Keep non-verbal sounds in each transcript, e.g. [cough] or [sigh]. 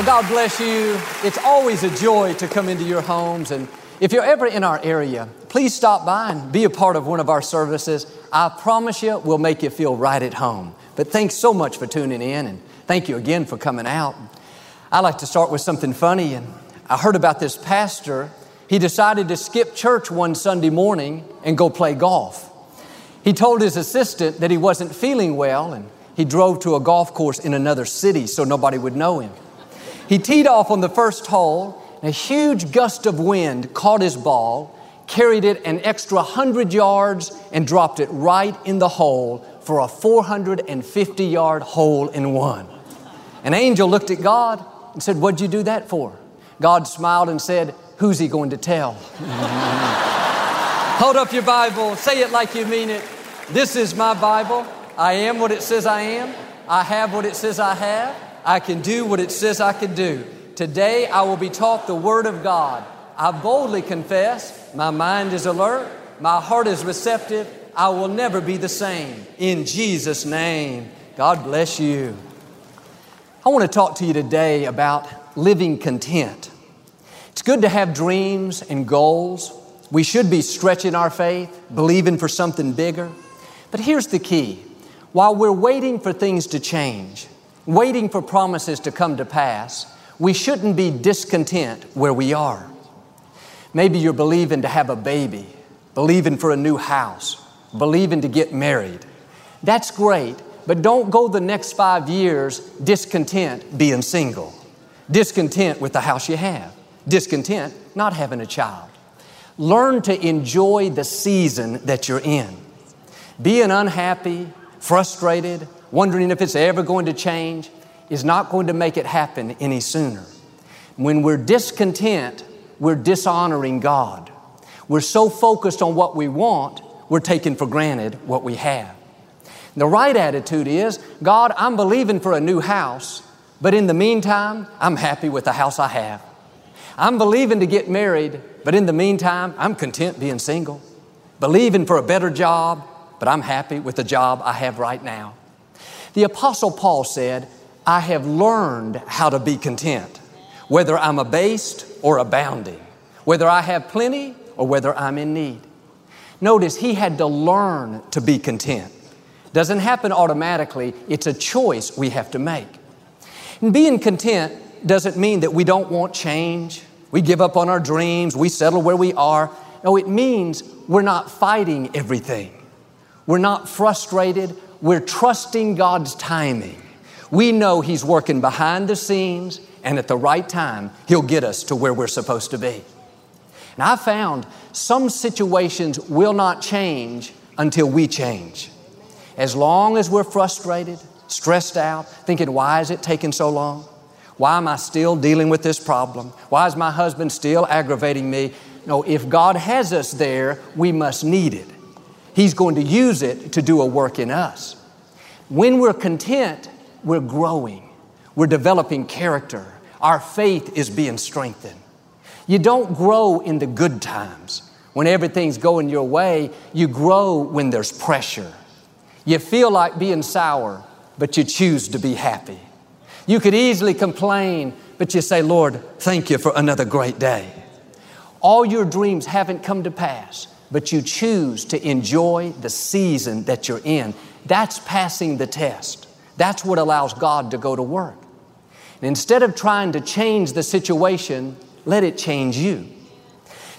Well, God bless you. It's always a joy to come into your homes. And if you're ever in our area, please stop by and be a part of one of our services. I promise you, we'll make you feel right at home. But thanks so much for tuning in, and thank you again for coming out. I like to start with something funny. And I heard about this pastor. He decided to skip church one Sunday morning and go play golf. He told his assistant that he wasn't feeling well, and he drove to a golf course in another city so nobody would know him. He teed off on the first hole, and a huge gust of wind caught his ball, carried it an extra 100 yards, and dropped it right in the hole for a 450 yard hole in one. An angel looked at God and said, What'd you do that for? God smiled and said, Who's he going to tell? [laughs] Hold up your Bible, say it like you mean it. This is my Bible. I am what it says I am. I have what it says I have. I can do what it says I can do. Today I will be taught the Word of God. I boldly confess, my mind is alert, my heart is receptive, I will never be the same. In Jesus' name, God bless you. I want to talk to you today about living content. It's good to have dreams and goals. We should be stretching our faith, believing for something bigger. But here's the key while we're waiting for things to change, waiting for promises to come to pass, we shouldn't be discontent where we are. Maybe you're believing to have a baby, believing for a new house, believing to get married. That's great, but don't go the next five years discontent being single, discontent with the house you have, discontent not having a child. Learn to enjoy the season that you're in. Being unhappy, frustrated, wondering if it's ever going to change, is not going to make it happen any sooner. When we're discontent, we're dishonoring God. We're so focused on what we want, we're taking for granted what we have. The right attitude is God, I'm believing for a new house, but in the meantime, I'm happy with the house I have. I'm believing to get married, but in the meantime, I'm content being single. Believing for a better job, but I'm happy with the job I have right now. The Apostle Paul said, I have learned how to be content, whether I'm abased or abounding, whether I have plenty or whether I'm in need. Notice he had to learn to be content. Doesn't happen automatically, it's a choice we have to make. And being content doesn't mean that we don't want change, we give up on our dreams, we settle where we are. No, it means we're not fighting everything. We're not frustrated, we're trusting God's timing. We know He's working behind the scenes, and at the right time, He'll get us to where we're supposed to be. And I found some situations will not change until we change. As long as we're frustrated, stressed out, thinking, why is it taking so long? Why am I still dealing with this problem? Why is my husband still aggravating me? No, if God has us there, we must need it. He's going to use it to do a work in us. When we're content, we're growing, we're developing character, our faith is being strengthened. You don't grow in the good times. When everything's going your way, you grow when there's pressure. You feel like being sour, but you choose to be happy. You could easily complain, but you say, Lord, thank you for another great day. All your dreams haven't come to pass, but you choose to enjoy the season that you're in. That's passing the test. That's what allows God to go to work. And instead of trying to change the situation, let it change you.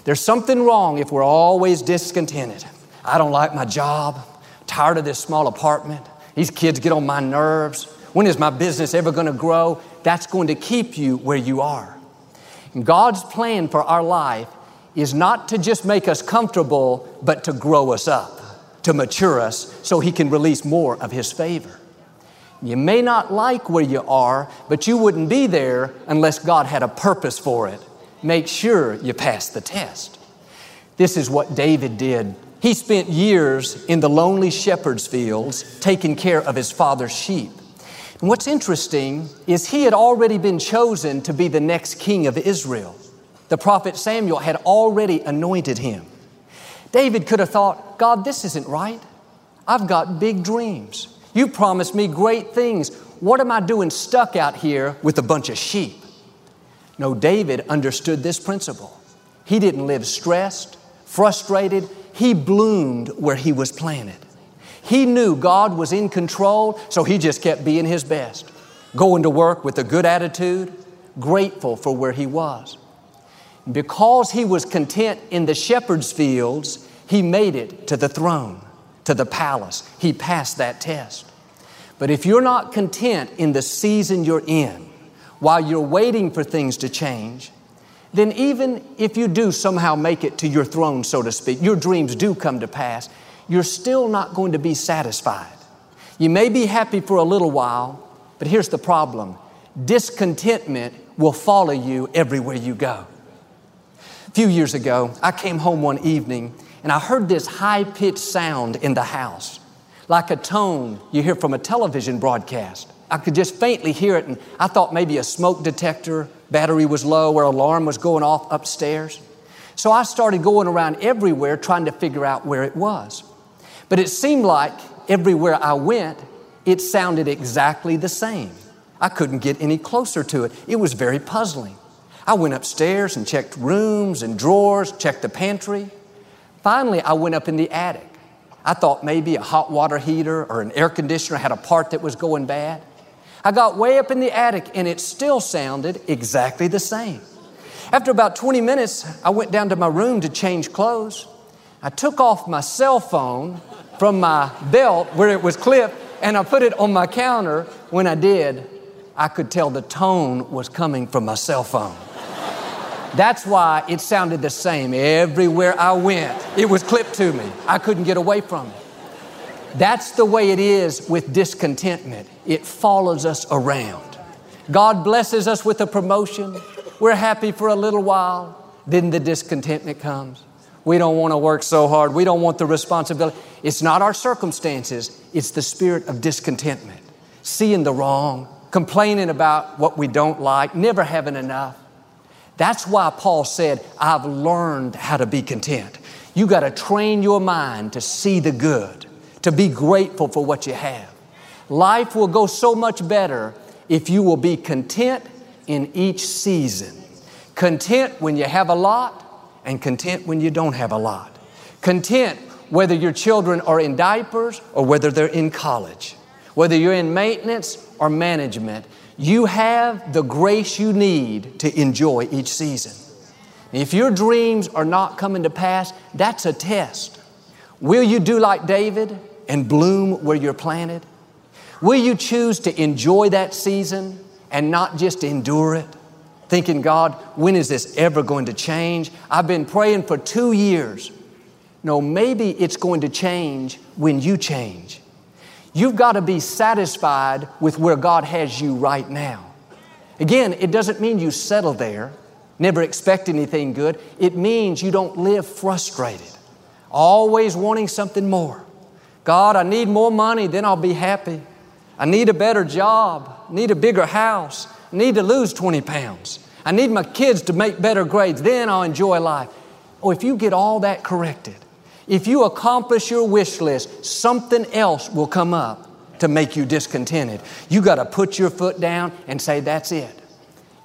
There's something wrong if we're always discontented. I don't like my job, tired of this small apartment. These kids get on my nerves. When is my business ever going to grow? That's going to keep you where you are. God's plan for our life is not to just make us comfortable, but to grow us up, to mature us so He can release more of His favor. You may not like where you are, but you wouldn't be there unless God had a purpose for it. Make sure you pass the test. This is what David did. He spent years in the lonely shepherd's fields taking care of his father's sheep. And what's interesting is he had already been chosen to be the next king of Israel. The prophet Samuel had already anointed him. David could have thought, God, this isn't right. I've got big dreams. You promised me great things. What am I doing stuck out here with a bunch of sheep? No, David understood this principle. He didn't live stressed, frustrated. He bloomed where he was planted. He knew God was in control, so he just kept being his best, going to work with a good attitude, grateful for where he was. Because he was content in the shepherd's fields, he made it to the throne to the palace. He passed that test. But if you're not content in the season you're in, while you're waiting for things to change, then even if you do somehow make it to your throne, so to speak, your dreams do come to pass, you're still not going to be satisfied. You may be happy for a little while, but here's the problem discontentment will follow you everywhere you go. Few years ago, I came home one evening and I heard this high pitched sound in the house, like a tone you hear from a television broadcast. I could just faintly hear it, and I thought maybe a smoke detector battery was low or alarm was going off upstairs. So I started going around everywhere trying to figure out where it was. But it seemed like everywhere I went, it sounded exactly the same. I couldn't get any closer to it. It was very puzzling. I went upstairs and checked rooms and drawers, checked the pantry. Finally, I went up in the attic. I thought maybe a hot water heater or an air conditioner had a part that was going bad. I got way up in the attic and it still sounded exactly the same. After about 20 minutes, I went down to my room to change clothes. I took off my cell phone from my belt where it was clipped and I put it on my counter. When I did, I could tell the tone was coming from my cell phone. That's why it sounded the same everywhere I went. It was clipped to me. I couldn't get away from it. That's the way it is with discontentment. It follows us around. God blesses us with a promotion. We're happy for a little while. Then the discontentment comes. We don't want to work so hard. We don't want the responsibility. It's not our circumstances, it's the spirit of discontentment. Seeing the wrong, complaining about what we don't like, never having enough. That's why Paul said, I've learned how to be content. You got to train your mind to see the good, to be grateful for what you have. Life will go so much better if you will be content in each season. Content when you have a lot, and content when you don't have a lot. Content whether your children are in diapers or whether they're in college, whether you're in maintenance or management you have the grace you need to enjoy each season. If your dreams are not coming to pass, that's a test. Will you do like David and bloom where you're planted? Will you choose to enjoy that season and not just endure it? Thinking, God, when is this ever going to change? I've been praying for two years. No, maybe it's going to change when you change. You've got to be satisfied with where God has you right now. Again, it doesn't mean you settle there, never expect anything good. It means you don't live frustrated, always wanting something more. God, I need more money, then I'll be happy. I need a better job, need a bigger house, need to lose 20 pounds. I need my kids to make better grades, then I'll enjoy life. Oh, if you get all that corrected, if you accomplish your wish list, something else will come up to make you discontented. You got to put your foot down and say, That's it.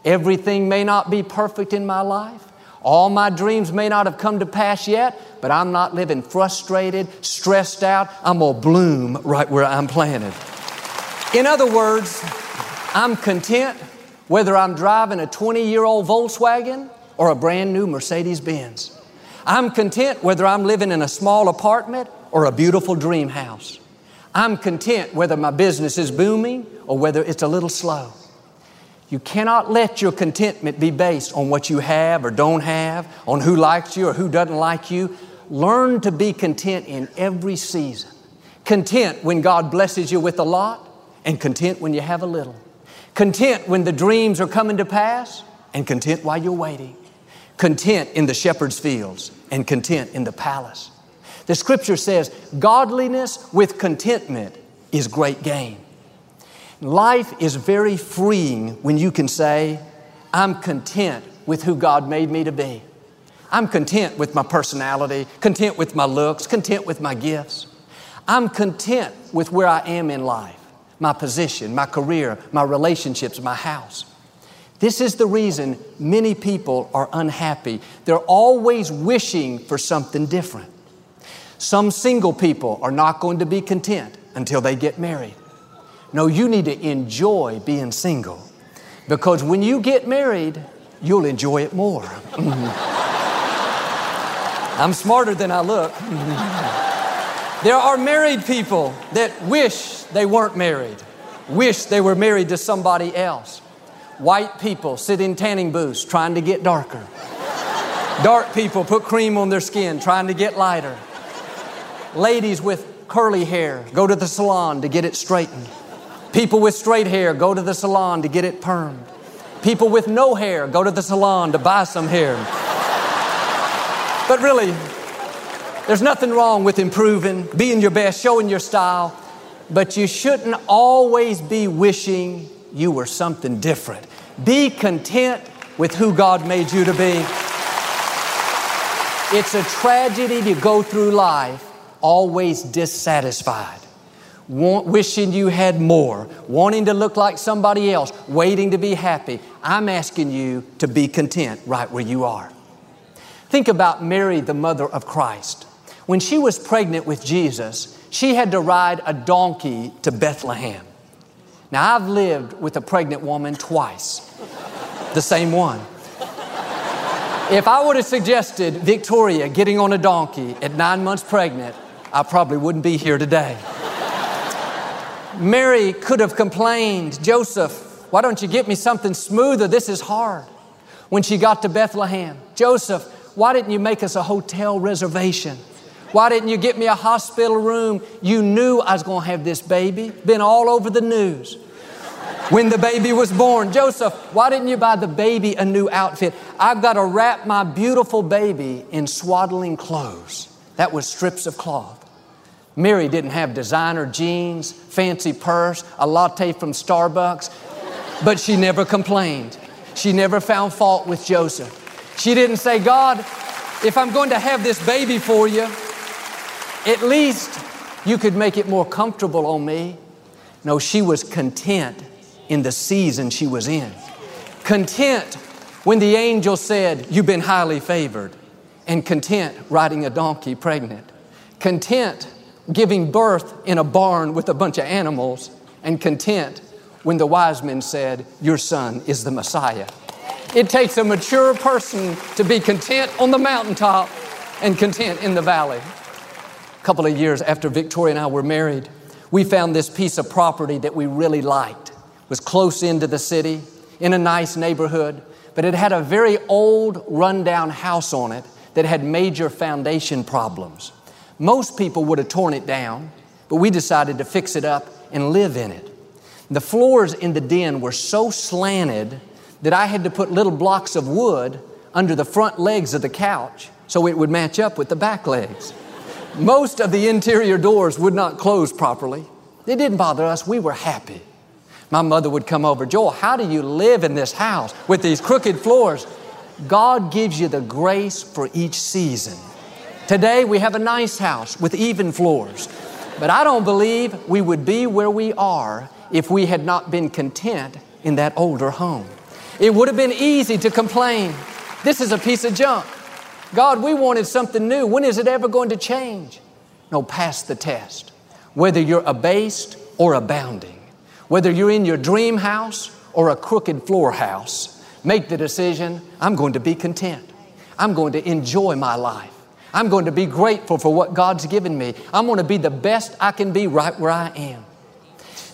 Everything may not be perfect in my life. All my dreams may not have come to pass yet, but I'm not living frustrated, stressed out. I'm going to bloom right where I'm planted. In other words, I'm content whether I'm driving a 20 year old Volkswagen or a brand new Mercedes Benz. I'm content whether I'm living in a small apartment or a beautiful dream house. I'm content whether my business is booming or whether it's a little slow. You cannot let your contentment be based on what you have or don't have, on who likes you or who doesn't like you. Learn to be content in every season. Content when God blesses you with a lot, and content when you have a little. Content when the dreams are coming to pass, and content while you're waiting. Content in the shepherd's fields, and content in the palace. The scripture says, Godliness with contentment is great gain. Life is very freeing when you can say, I'm content with who God made me to be. I'm content with my personality, content with my looks, content with my gifts. I'm content with where I am in life, my position, my career, my relationships, my house. This is the reason many people are unhappy. They're always wishing for something different. Some single people are not going to be content until they get married. No, you need to enjoy being single because when you get married, you'll enjoy it more. [laughs] I'm smarter than I look. [laughs] there are married people that wish they weren't married, wish they were married to somebody else. White people sit in tanning booths trying to get darker. Dark people put cream on their skin trying to get lighter. Ladies with curly hair go to the salon to get it straightened. People with straight hair go to the salon to get it permed. People with no hair go to the salon to buy some hair. But really, there's nothing wrong with improving, being your best, showing your style, but you shouldn't always be wishing you were something different. Be content with who God made you to be. It's a tragedy to go through life always dissatisfied, want, wishing you had more, wanting to look like somebody else, waiting to be happy. I'm asking you to be content right where you are. Think about Mary, the mother of Christ. When she was pregnant with Jesus, she had to ride a donkey to Bethlehem. Now, I've lived with a pregnant woman twice, the same one. If I would have suggested Victoria getting on a donkey at nine months pregnant, I probably wouldn't be here today. Mary could have complained, Joseph, why don't you get me something smoother? This is hard. When she got to Bethlehem, Joseph, why didn't you make us a hotel reservation? Why didn't you get me a hospital room? You knew I was going to have this baby. Been all over the news. When the baby was born, Joseph, why didn't you buy the baby a new outfit? I've got to wrap my beautiful baby in swaddling clothes. That was strips of cloth. Mary didn't have designer jeans, fancy purse, a latte from Starbucks, but she never complained. She never found fault with Joseph. She didn't say, God, if I'm going to have this baby for you, at least you could make it more comfortable on me. No, she was content in the season she was in. Content when the angel said, You've been highly favored. And content riding a donkey pregnant. Content giving birth in a barn with a bunch of animals. And content when the wise men said, Your son is the Messiah. It takes a mature person to be content on the mountaintop and content in the valley. Couple of years after Victoria and I were married, we found this piece of property that we really liked. It was close into the city, in a nice neighborhood, but it had a very old, rundown house on it that had major foundation problems. Most people would have torn it down, but we decided to fix it up and live in it. The floors in the den were so slanted that I had to put little blocks of wood under the front legs of the couch so it would match up with the back legs. Most of the interior doors would not close properly. It didn't bother us. We were happy. My mother would come over, Joel, how do you live in this house with these crooked floors? God gives you the grace for each season. Today we have a nice house with even floors, but I don't believe we would be where we are if we had not been content in that older home. It would have been easy to complain. This is a piece of junk. God, we wanted something new. When is it ever going to change? No, pass the test. Whether you're abased or abounding, whether you're in your dream house or a crooked floor house, make the decision I'm going to be content. I'm going to enjoy my life. I'm going to be grateful for what God's given me. I'm going to be the best I can be right where I am.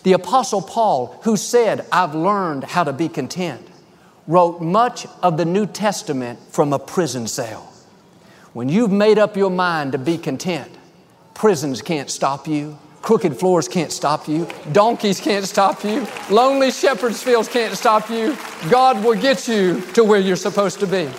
The Apostle Paul, who said, I've learned how to be content, wrote much of the New Testament from a prison cell. When you've made up your mind to be content, prisons can't stop you, Crooked floors can't stop you. Donkeys can't stop you. Lonely shepherd's fields can't stop you. God will get you to where you're supposed to be.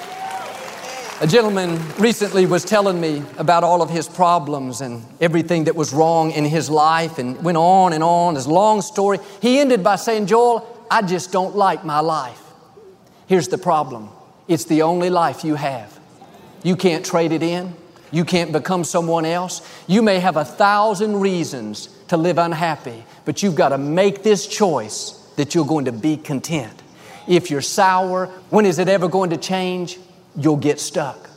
A gentleman recently was telling me about all of his problems and everything that was wrong in his life and went on and on, his long story. He ended by saying, Joel, I just don't like my life. Here's the problem it's the only life you have. You can't trade it in. You can't become someone else. You may have a thousand reasons to live unhappy, but you've got to make this choice that you're going to be content. If you're sour, when is it ever going to change? You'll get stuck.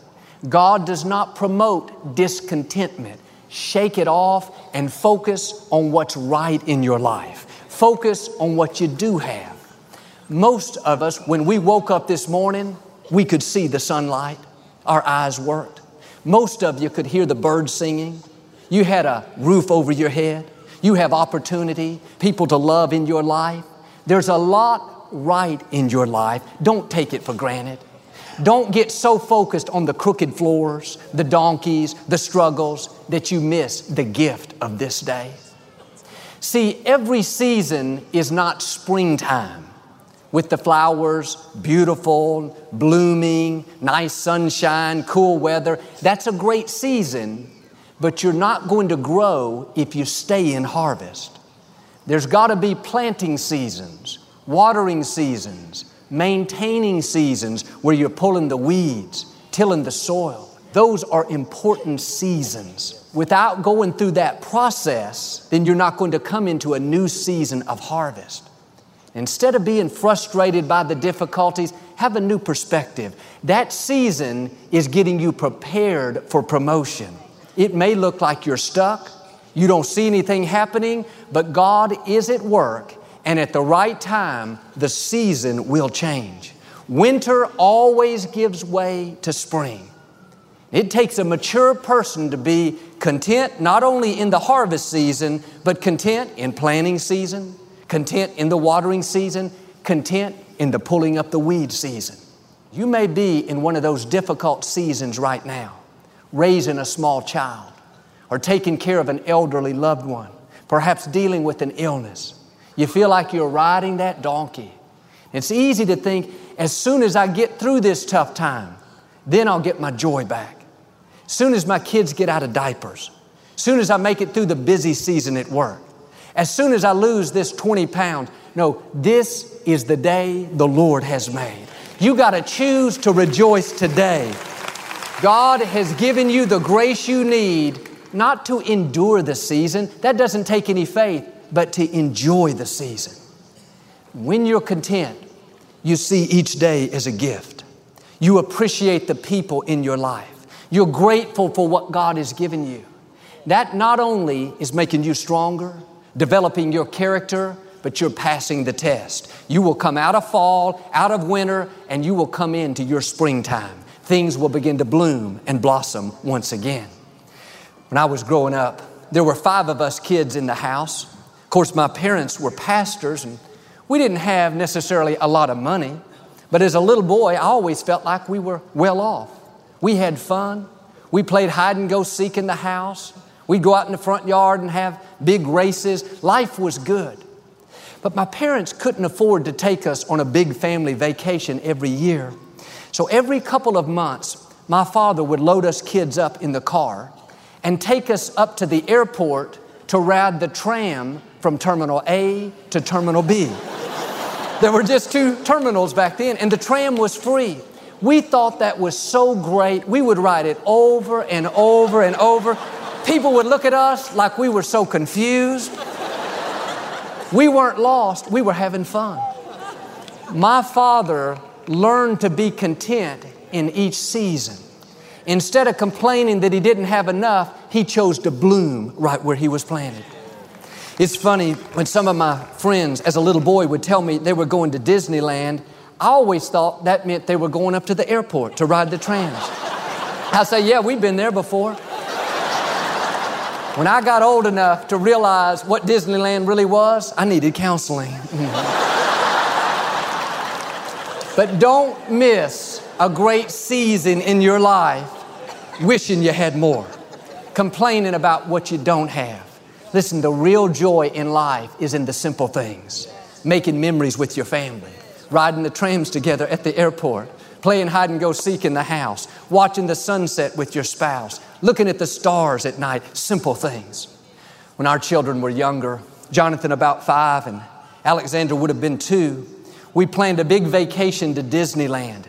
God does not promote discontentment. Shake it off and focus on what's right in your life. Focus on what you do have. Most of us, when we woke up this morning, we could see the sunlight. Our eyes worked. Most of you could hear the birds singing. You had a roof over your head. You have opportunity, people to love in your life. There's a lot right in your life. Don't take it for granted. Don't get so focused on the crooked floors, the donkeys, the struggles that you miss the gift of this day. See, every season is not springtime with the flowers beautiful, blooming, nice sunshine, cool weather. That's a great season, but you're not going to grow if you stay in harvest. There's got to be planting seasons, watering seasons, maintaining seasons where you're pulling the weeds, tilling the soil. Those are important seasons. Without going through that process, then you're not going to come into a new season of harvest. Instead of being frustrated by the difficulties, have a new perspective. That season is getting you prepared for promotion. It may look like you're stuck, you don't see anything happening, but God is at work, and at the right time, the season will change. Winter always gives way to spring. It takes a mature person to be content not only in the harvest season, but content in planting season, content in the watering season, content in the pulling up the weed season. You may be in one of those difficult seasons right now, raising a small child, or taking care of an elderly loved one, perhaps dealing with an illness. You feel like you're riding that donkey. It's easy to think, as soon as I get through this tough time, then I'll get my joy back. Soon as my kids get out of diapers, soon as I make it through the busy season at work, as soon as I lose this 20 pounds. No, this is the day the Lord has made. You got to choose to rejoice today. God has given you the grace you need not to endure the season, that doesn't take any faith, but to enjoy the season. When you're content, you see each day as a gift. You appreciate the people in your life. You're grateful for what God has given you. That not only is making you stronger, developing your character, but you're passing the test. You will come out of fall, out of winter, and you will come into your springtime. Things will begin to bloom and blossom once again. When I was growing up, there were five of us kids in the house. Of course, my parents were pastors, and we didn't have necessarily a lot of money. But as a little boy, I always felt like we were well off. We had fun. We played hide and go seek in the house. We'd go out in the front yard and have big races. Life was good. But my parents couldn't afford to take us on a big family vacation every year. So every couple of months, my father would load us kids up in the car and take us up to the airport to ride the tram from Terminal A to Terminal B. there were just two terminals back then, and the tram was free. We thought that was so great. We would ride it over and over and over. People would look at us like we were so confused. We weren't lost, we were having fun. My father learned to be content in each season. Instead of complaining that he didn't have enough, he chose to bloom right where he was planted. It's funny when some of my friends, as a little boy, would tell me they were going to Disneyland. I always thought that meant they were going up to the airport to ride the trams. I say, Yeah, we've been there before. When I got old enough to realize what Disneyland really was, I needed counseling. [laughs] but don't miss a great season in your life wishing you had more, complaining about what you don't have. Listen, the real joy in life is in the simple things. Making memories with your family, riding the trams together at the airport, playing hide and go seek in the house, watching the sunset with your spouse, looking at the stars at night, simple things. When our children were younger, Jonathan about five and Alexander would have been two, we planned a big vacation to Disneyland.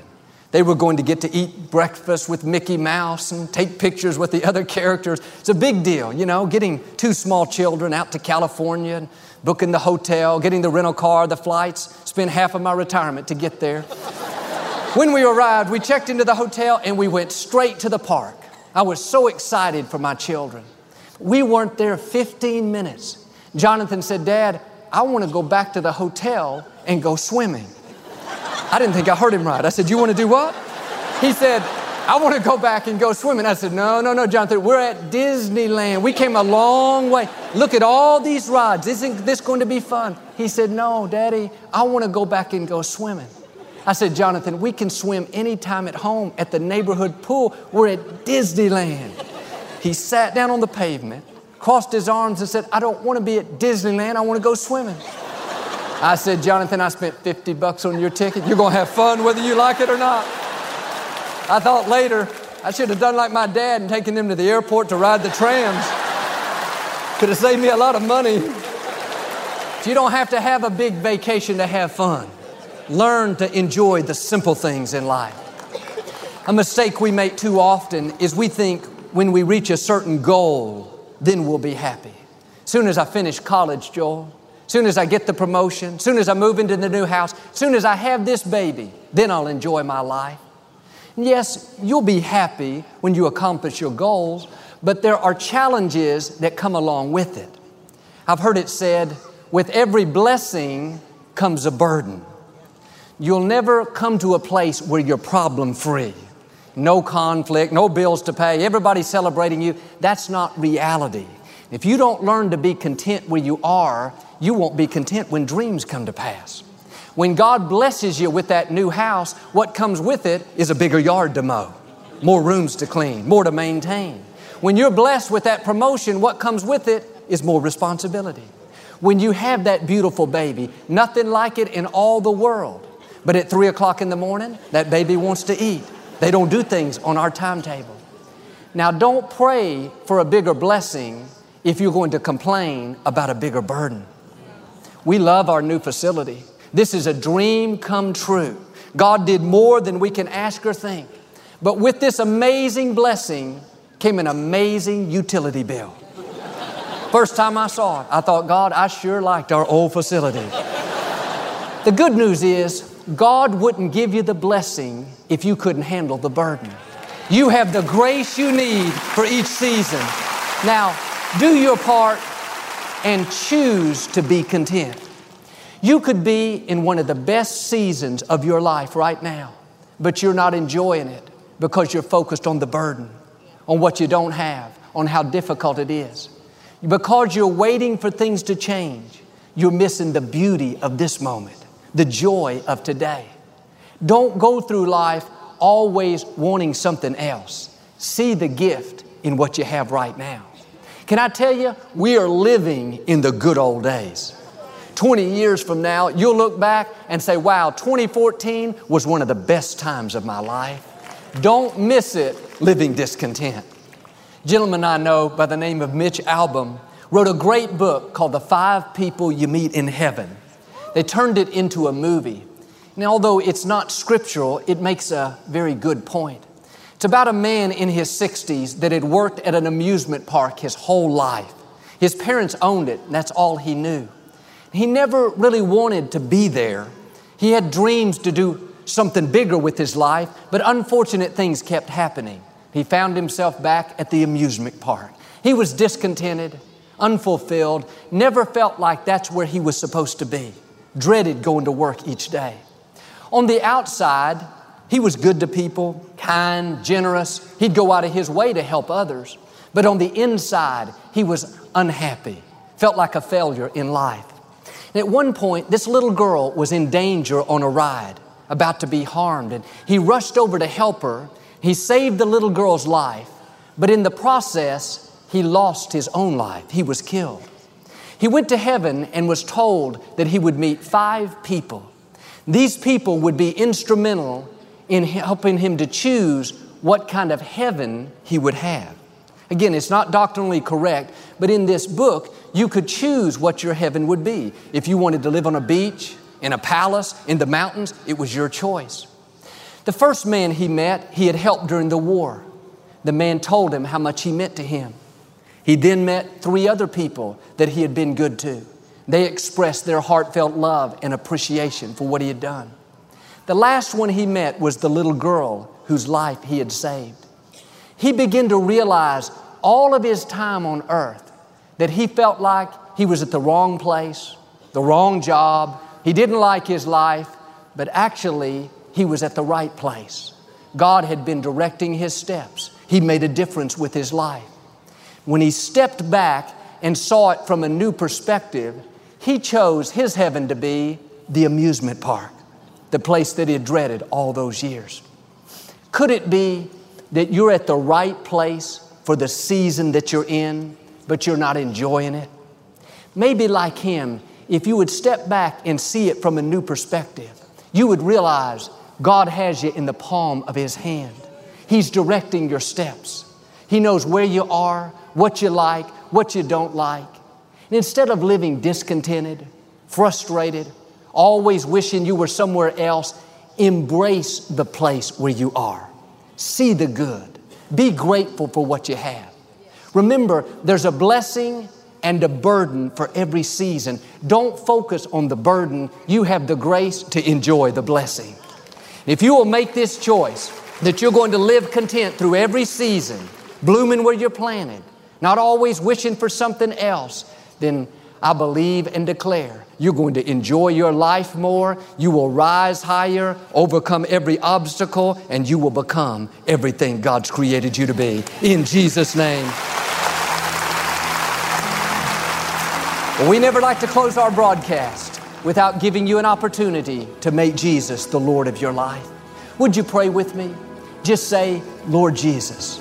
They were going to get to eat breakfast with Mickey Mouse and take pictures with the other characters. It's a big deal, you know, getting two small children out to California and booking the hotel, getting the rental car, the flights, spend half of my retirement to get there. [laughs] when we arrived, we checked into the hotel and we went straight to the park. I was so excited for my children. We weren't there 15 minutes. Jonathan said, Dad, I want to go back to the hotel and go swimming. I didn't think I heard him right. I said, You want to do what? He said, I want to go back and go swimming. I said, No, no, no, Jonathan, we're at Disneyland. We came a long way. Look at all these rides. Isn't this going to be fun? He said, No, Daddy, I want to go back and go swimming. I said, Jonathan, we can swim anytime at home at the neighborhood pool. We're at Disneyland. He sat down on the pavement, crossed his arms, and said, I don't want to be at Disneyland. I want to go swimming. I said, Jonathan, I spent 50 bucks on your ticket. You're going to have fun whether you like it or not. I thought later, I should have done like my dad and taken him to the airport to ride the trams. Could have saved me a lot of money. You don't have to have a big vacation to have fun. Learn to enjoy the simple things in life. A mistake we make too often is we think when we reach a certain goal, then we'll be happy. Soon as I finish college, Joel, soon as I get the promotion, soon as I move into the new house, soon as I have this baby, then I'll enjoy my life. Yes, you'll be happy when you accomplish your goals, but there are challenges that come along with it. I've heard it said, with every blessing comes a burden. You'll never come to a place where you're problem free. No conflict, no bills to pay, everybody celebrating you. That's not reality. If you don't learn to be content where you are, you won't be content when dreams come to pass. When God blesses you with that new house, what comes with it is a bigger yard to mow, more rooms to clean, more to maintain. When you're blessed with that promotion, what comes with it is more responsibility. When you have that beautiful baby, nothing like it in all the world. But at three o'clock in the morning, that baby wants to eat. They don't do things on our timetable. Now, don't pray for a bigger blessing if you're going to complain about a bigger burden. We love our new facility. This is a dream come true. God did more than we can ask or think. But with this amazing blessing came an amazing utility bill. First time I saw it, I thought, God, I sure liked our old facility. the good news is, God wouldn't give you the blessing if you couldn't handle the burden. You have the grace you need for each season. Now, do your part and choose to be content. You could be in one of the best seasons of your life right now, but you're not enjoying it because you're focused on the burden, on what you don't have, on how difficult it is. Because you're waiting for things to change, you're missing the beauty of this moment, the joy of today. Don't go through life always wanting something else. See the gift in what you have right now. Can I tell you, we are living in the good old days. 20 years from now, you'll look back and say, wow, 2014 was one of the best times of my life. Don't miss it living discontent. Gentleman I know by the name of Mitch Albom wrote a great book called The Five People You Meet in Heaven. They turned it into a movie. Now, although it's not scriptural, it makes a very good point. It's about a man in his 60s that had worked at an amusement park his whole life. His parents owned it, and that's all he knew. He never really wanted to be there. He had dreams to do something bigger with his life, but unfortunate things kept happening. He found himself back at the amusement park. He was discontented, unfulfilled, never felt like that's where he was supposed to be, dreaded going to work each day. On the outside, he was good to people, kind, generous. He'd go out of his way to help others. But on the inside, he was unhappy, felt like a failure in life. And at one point, this little girl was in danger on a ride, about to be harmed. And he rushed over to help her. He saved the little girl's life, but in the process, he lost his own life. He was killed. He went to heaven and was told that he would meet five people. These people would be instrumental in helping him to choose what kind of heaven he would have. Again, it's not doctrinally correct, but in this book, you could choose what your heaven would be. If you wanted to live on a beach, in a palace, in the mountains, it was your choice. The first man he met, he had helped during the war. The man told him how much he meant to him. He then met three other people that he had been good to. They expressed their heartfelt love and appreciation for what he had done. The last one he met was the little girl whose life he had saved. He began to realize all of his time on earth that he felt like he was at the wrong place, the wrong job, he didn't like his life, but actually he was at the right place. God had been directing his steps. He made a difference with his life. When he stepped back and saw it from a new perspective, he chose his heaven to be the amusement park, the place that he had dreaded all those years. Could it be that you're at the right place for the season that you're in, but you're not enjoying it? Maybe like him, if you would step back and see it from a new perspective, you would realize God has you in the palm of His hand. He's directing your steps. He knows where you are, what you like, what you don't like. And instead of living discontented, frustrated, always wishing you were somewhere else, embrace the place where you are. See the good. Be grateful for what you have. Remember, there's a blessing and a burden for every season. Don't focus on the burden. You have the grace to enjoy the blessing. If you will make this choice that you're going to live content through every season, blooming where you're planted, not always wishing for something else, then I believe and declare you're going to enjoy your life more. You will rise higher, overcome every obstacle, and you will become everything God's created you to be. In Jesus' name. We never like to close our broadcast without giving you an opportunity to make Jesus the Lord of your life. Would you pray with me? Just say, Lord Jesus,